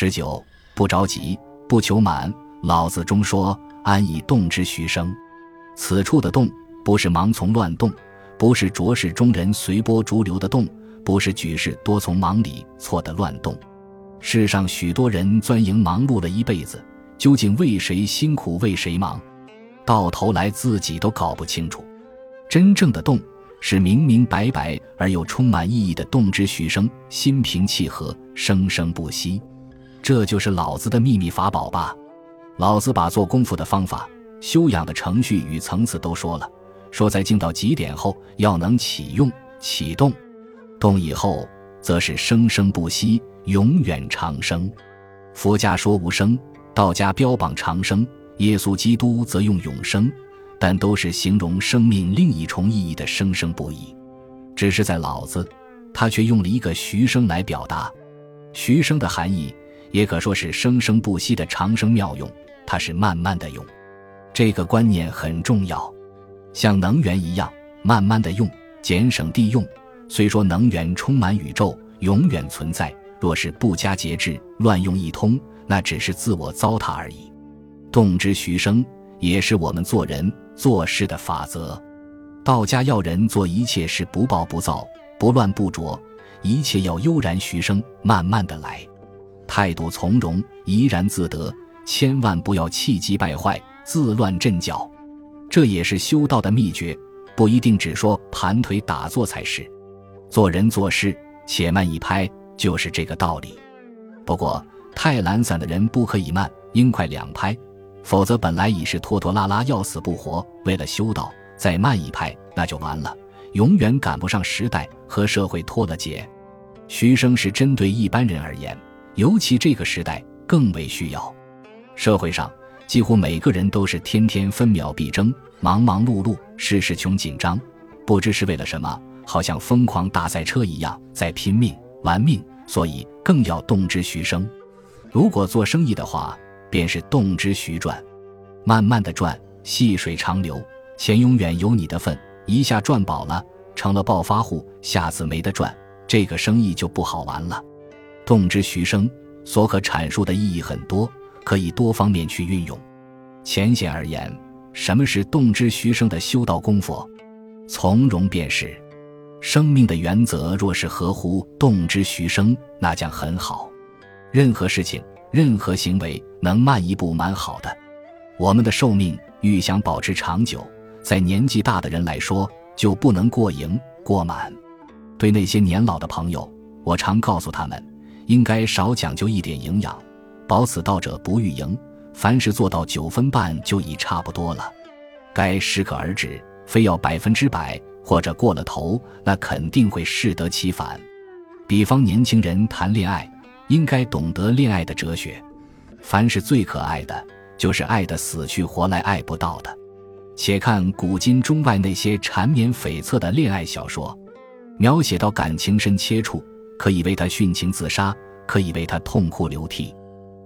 十九，不着急，不求满。老子中说：“安以动之徐生。”此处的动，不是盲从乱动，不是浊世中人随波逐流的动，不是举世多从忙里错的乱动。世上许多人钻营忙碌了一辈子，究竟为谁辛苦为谁忙？到头来自己都搞不清楚。真正的动，是明明白白而又充满意义的动之徐生，心平气和，生生不息。这就是老子的秘密法宝吧。老子把做功夫的方法、修养的程序与层次都说了，说在静到极点后要能启用、启动，动以后则是生生不息、永远长生。佛家说无生，道家标榜长生，耶稣基督则用永生，但都是形容生命另一重意义的生生不已。只是在老子，他却用了一个徐生来表达，徐生的含义也可说是生生不息的长生妙用。它是慢慢的用，这个观念很重要，像能源一样慢慢的用，减省地用。虽说能源充满宇宙，永远存在，若是不加节制，乱用一通，那只是自我糟蹋而已。动之徐生，也是我们做人做事的法则。道家要人做一切事不暴不躁，不乱不浊，一切要悠然徐生，慢慢的来，态度从容，怡然自得。千万不要气急败坏、自乱阵脚，这也是修道的秘诀。不一定只说盘腿打坐才是，做人做事且慢一拍就是这个道理。不过太懒散的人不可以慢，应快两拍，否则本来已是拖拖拉拉、要死不活，为了修道再慢一拍那就完了，永远赶不上时代和社会脱了节。徐生是针对一般人而言，尤其这个时代更为需要。社会上几乎每个人都是天天分秒必争、忙忙碌碌、事事穷紧张，不知是为了什么，好像疯狂大赛车一样在拼命玩命，所以更要动之徐生。如果做生意的话，便是动之徐赚，慢慢的赚，细水长流，钱永远有你的份。一下赚饱了，成了暴发户，下次没得赚，这个生意就不好玩了。动之徐生所可阐述的意义很多。可以多方面去运用。浅显而言，什么是动之徐生的修道功夫？从容便是。生命的原则若是合乎动之徐生，那将很好。任何事情、任何行为能慢一步，蛮好的。我们的寿命欲想保持长久，在年纪大的人来说，就不能过盈过满。对那些年老的朋友，我常告诉他们，应该少讲究一点营养。保此道者不欲盈，凡事做到九分半就已差不多了。该适可而止，非要百分之百或者过了头，那肯定会适得其反。比方年轻人谈恋爱，应该懂得恋爱的哲学。凡是最可爱的，就是爱的死去活来爱不到的。且看古今中外那些缠绵悱恻的恋爱小说，描写到感情深切处，可以为他殉情自杀，可以为他痛哭流涕。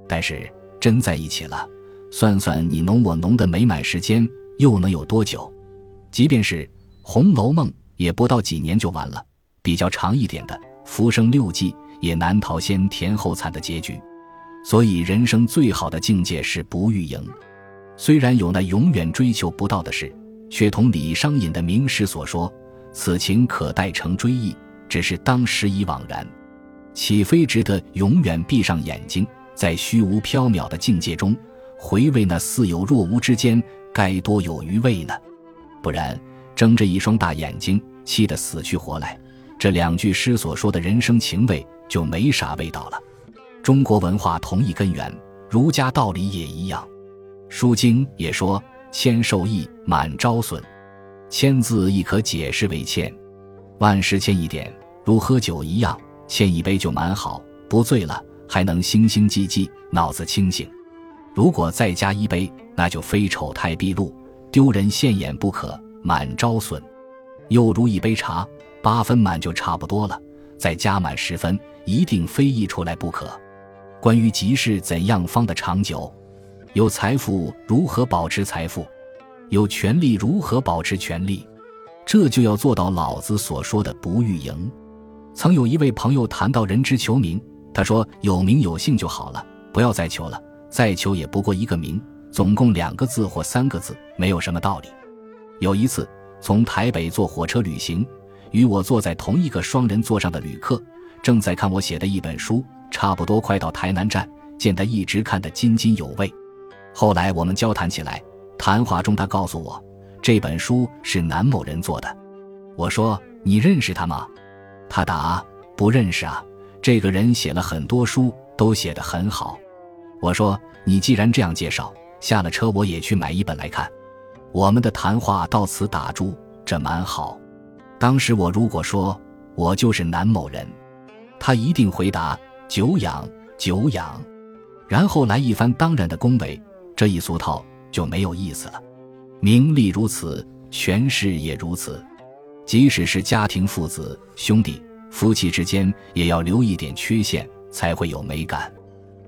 但是真在一起了，算算你侬我侬的美满时间又能有多久？即便是《红楼梦》，也不到几年就完了。比较长一点的《浮生六记》，也难逃先甜后惨的结局。所以人生最好的境界是不欲赢。虽然有那永远追求不到的事，却同李商隐的名诗所说：“此情可待成追忆，只是当时已惘然。”岂非值得永远闭上眼睛？在虚无缥缈的境界中，回味那似有若无之间，该多有余味呢？不然，睁着一双大眼睛，气得死去活来，这两句诗所说的人生情味就没啥味道了。中国文化同一根源，儒家道理也一样。《书经》也说：“谦受益，满招损。”谦字亦可解释为谦，万事谦一点，如喝酒一样，欠一杯就蛮好，不醉了。还能惺惺唧唧，脑子清醒。如果再加一杯，那就非丑态毕露、丢人现眼不可，满招损。又如一杯茶，八分满就差不多了，再加满十分，一定非溢出来不可。关于集市怎样方的长久，有财富如何保持财富，有权利如何保持权利，这就要做到老子所说的不欲盈。曾有一位朋友谈到人之求名。他说：“有名有姓就好了，不要再求了，再求也不过一个名，总共两个字或三个字，没有什么道理。”有一次从台北坐火车旅行，与我坐在同一个双人座上的旅客正在看我写的一本书，差不多快到台南站，见他一直看得津津有味。后来我们交谈起来，谈话中他告诉我，这本书是南某人做的。我说：“你认识他吗？”他答：“不认识啊。”这个人写了很多书，都写得很好。我说：“你既然这样介绍，下了车我也去买一本来看。”我们的谈话到此打住，这蛮好。当时我如果说我就是南某人，他一定回答：“久仰，久仰。”然后来一番当然的恭维，这一俗套就没有意思了。名利如此，权势也如此。即使是家庭父子兄弟。夫妻之间也要留一点缺陷，才会有美感。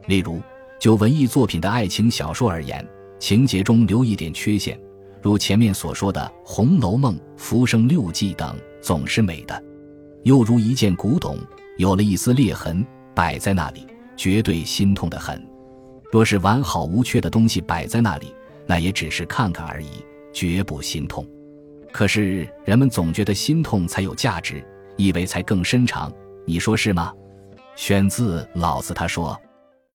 例如，就文艺作品的爱情小说而言，情节中留一点缺陷，如前面所说的《红楼梦》《浮生六记》等，总是美的；又如一件古董，有了一丝裂痕，摆在那里，绝对心痛的很。若是完好无缺的东西摆在那里，那也只是看看而已，绝不心痛。可是人们总觉得心痛才有价值。意味才更深长，你说是吗？选自老子，他说。